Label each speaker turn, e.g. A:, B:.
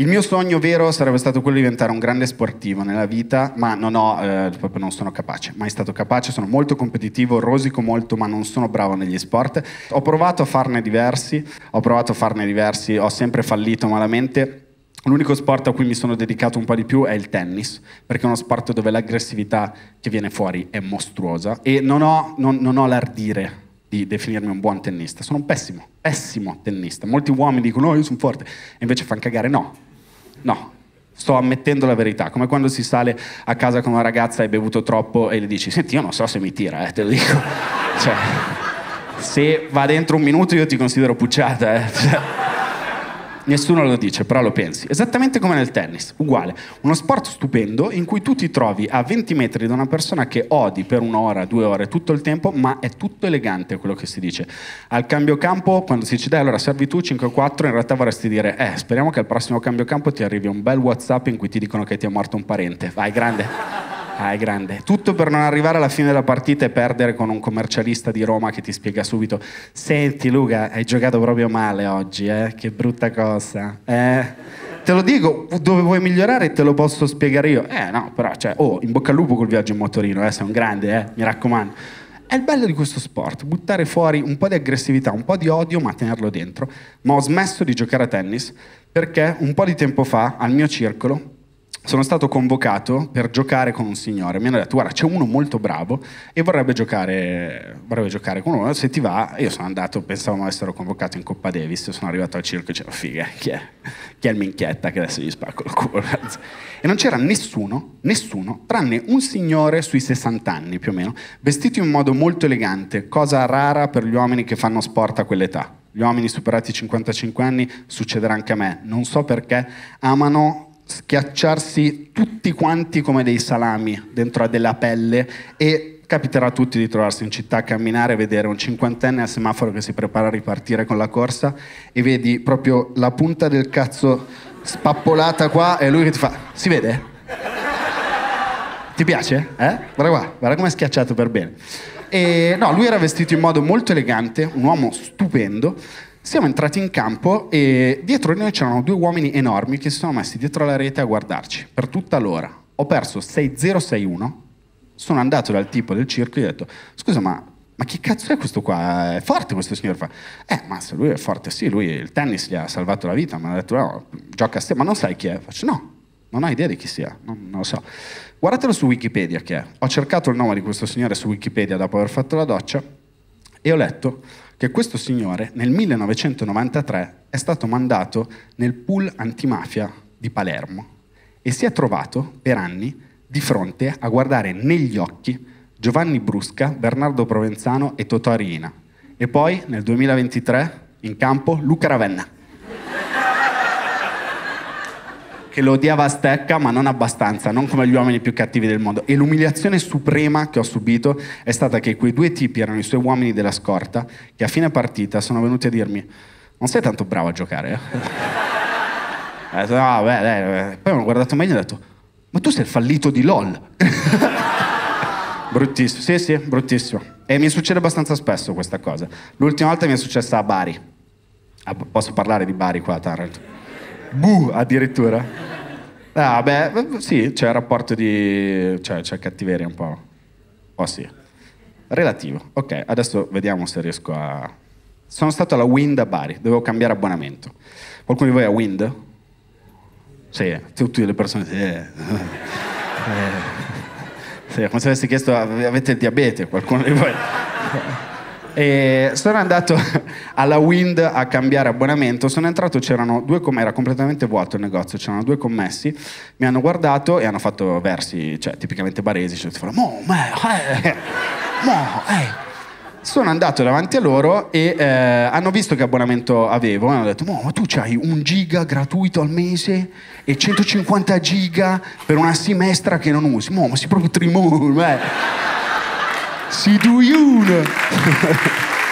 A: Il mio sogno vero sarebbe stato quello di diventare un grande sportivo nella vita, ma non ho, eh, proprio non sono capace. Mai stato capace, sono molto competitivo, rosico molto, ma non sono bravo negli sport. Ho provato a farne diversi, ho provato a farne diversi, ho sempre fallito malamente. L'unico sport a cui mi sono dedicato un po' di più è il tennis, perché è uno sport dove l'aggressività che viene fuori è mostruosa e non ho, non, non ho l'ardire di definirmi un buon tennista. Sono un pessimo, pessimo tennista. Molti uomini dicono, no, io sono forte, e invece fanno cagare. No, No, sto ammettendo la verità, come quando si sale a casa con una ragazza e hai bevuto troppo e le dici, senti, io non so se mi tira, eh, te lo dico. cioè, se va dentro un minuto io ti considero pucciata, eh. Nessuno lo dice, però lo pensi. Esattamente come nel tennis, uguale. Uno sport stupendo in cui tu ti trovi a 20 metri da una persona che odi per un'ora, due ore, tutto il tempo, ma è tutto elegante quello che si dice. Al cambio campo, quando si dice, dai, allora servi tu 5-4, in realtà vorresti dire, eh, speriamo che al prossimo cambio campo ti arrivi un bel WhatsApp in cui ti dicono che ti è morto un parente. Vai, grande. Ah, è grande. Tutto per non arrivare alla fine della partita e perdere con un commercialista di Roma che ti spiega subito: Senti, Luca, hai giocato proprio male oggi, eh? Che brutta cosa. Eh? Te lo dico, dove vuoi migliorare te lo posso spiegare io. Eh, no, però, cioè, oh, in bocca al lupo col viaggio in motorino, eh? Sei un grande, eh? Mi raccomando. È il bello di questo sport, buttare fuori un po' di aggressività, un po' di odio, ma tenerlo dentro. Ma ho smesso di giocare a tennis perché un po' di tempo fa, al mio circolo, sono stato convocato per giocare con un signore. Mi hanno detto, guarda, c'è uno molto bravo e vorrebbe giocare, vorrebbe giocare con uno. Se ti va, io sono andato, pensavamo di essere convocato in Coppa Davis, sono arrivato al circo e dicevo, figa, chi è? Chi è il minchietta che adesso gli spacco il culo? E non c'era nessuno, nessuno, tranne un signore sui 60 anni più o meno, vestito in modo molto elegante, cosa rara per gli uomini che fanno sport a quell'età. Gli uomini superati i 55 anni, succederà anche a me, non so perché, amano schiacciarsi tutti quanti come dei salami dentro a della pelle e capiterà a tutti di trovarsi in città a camminare e vedere un cinquantenne al semaforo che si prepara a ripartire con la corsa e vedi proprio la punta del cazzo spappolata qua e lui che ti fa si vede? ti piace? Eh? guarda qua, guarda come è schiacciato per bene e no, lui era vestito in modo molto elegante un uomo stupendo siamo entrati in campo e dietro di noi c'erano due uomini enormi che si sono messi dietro la rete a guardarci per tutta l'ora. Ho perso 6-0-6-1, sono andato dal tipo del circo e ho detto, scusa ma, ma chi cazzo è questo qua? È forte questo signore? Fa, eh ma se lui è forte sì, lui il tennis gli ha salvato la vita, mi ha detto no, gioca a sé, ma non sai chi è? Faccio no, non ho idea di chi sia, non, non lo so. Guardatelo su Wikipedia che è. Ho cercato il nome di questo signore su Wikipedia dopo aver fatto la doccia e ho letto che questo signore nel 1993 è stato mandato nel pool antimafia di Palermo e si è trovato per anni di fronte a guardare negli occhi Giovanni Brusca, Bernardo Provenzano e Totò Riina. E poi nel 2023 in campo Luca Ravenna. Che lo odiava a stecca, ma non abbastanza, non come gli uomini più cattivi del mondo. E l'umiliazione suprema che ho subito è stata che quei due tipi erano i suoi uomini della scorta, che a fine partita sono venuti a dirmi: Non sei tanto bravo a giocare, eh? detto, no, beh, dai, Poi mi hanno guardato meglio e ho detto: Ma tu sei il fallito di LOL. bruttissimo, sì, sì, bruttissimo. E mi succede abbastanza spesso questa cosa. L'ultima volta mi è successa a Bari. Ah, posso parlare di Bari qua a Taranto? Bu addirittura. Ah, beh, sì, c'è il rapporto di... cioè c'è cattiveria un po'. Oh sì. Relativo. Ok, adesso vediamo se riesco a... Sono stato alla Wind a Bari, dovevo cambiare abbonamento. Qualcuno di voi ha Wind? Sì, tutte le persone... Sì. Eh. Sì, come se avessi chiesto avete il diabete, qualcuno di voi... E sono andato alla Wind a cambiare abbonamento, sono entrato, c'erano due commessi, era completamente vuoto il negozio, c'erano due commessi, mi hanno guardato e hanno fatto versi, cioè tipicamente baresi, cioè ti fanno, mo, eh, eh. Sono andato davanti a loro e eh, hanno visto che abbonamento avevo e hanno detto, ma tu hai un giga gratuito al mese e 150 giga per una semestra che non usi. Mo, ma si proprio trimone, eh. Sidou Youn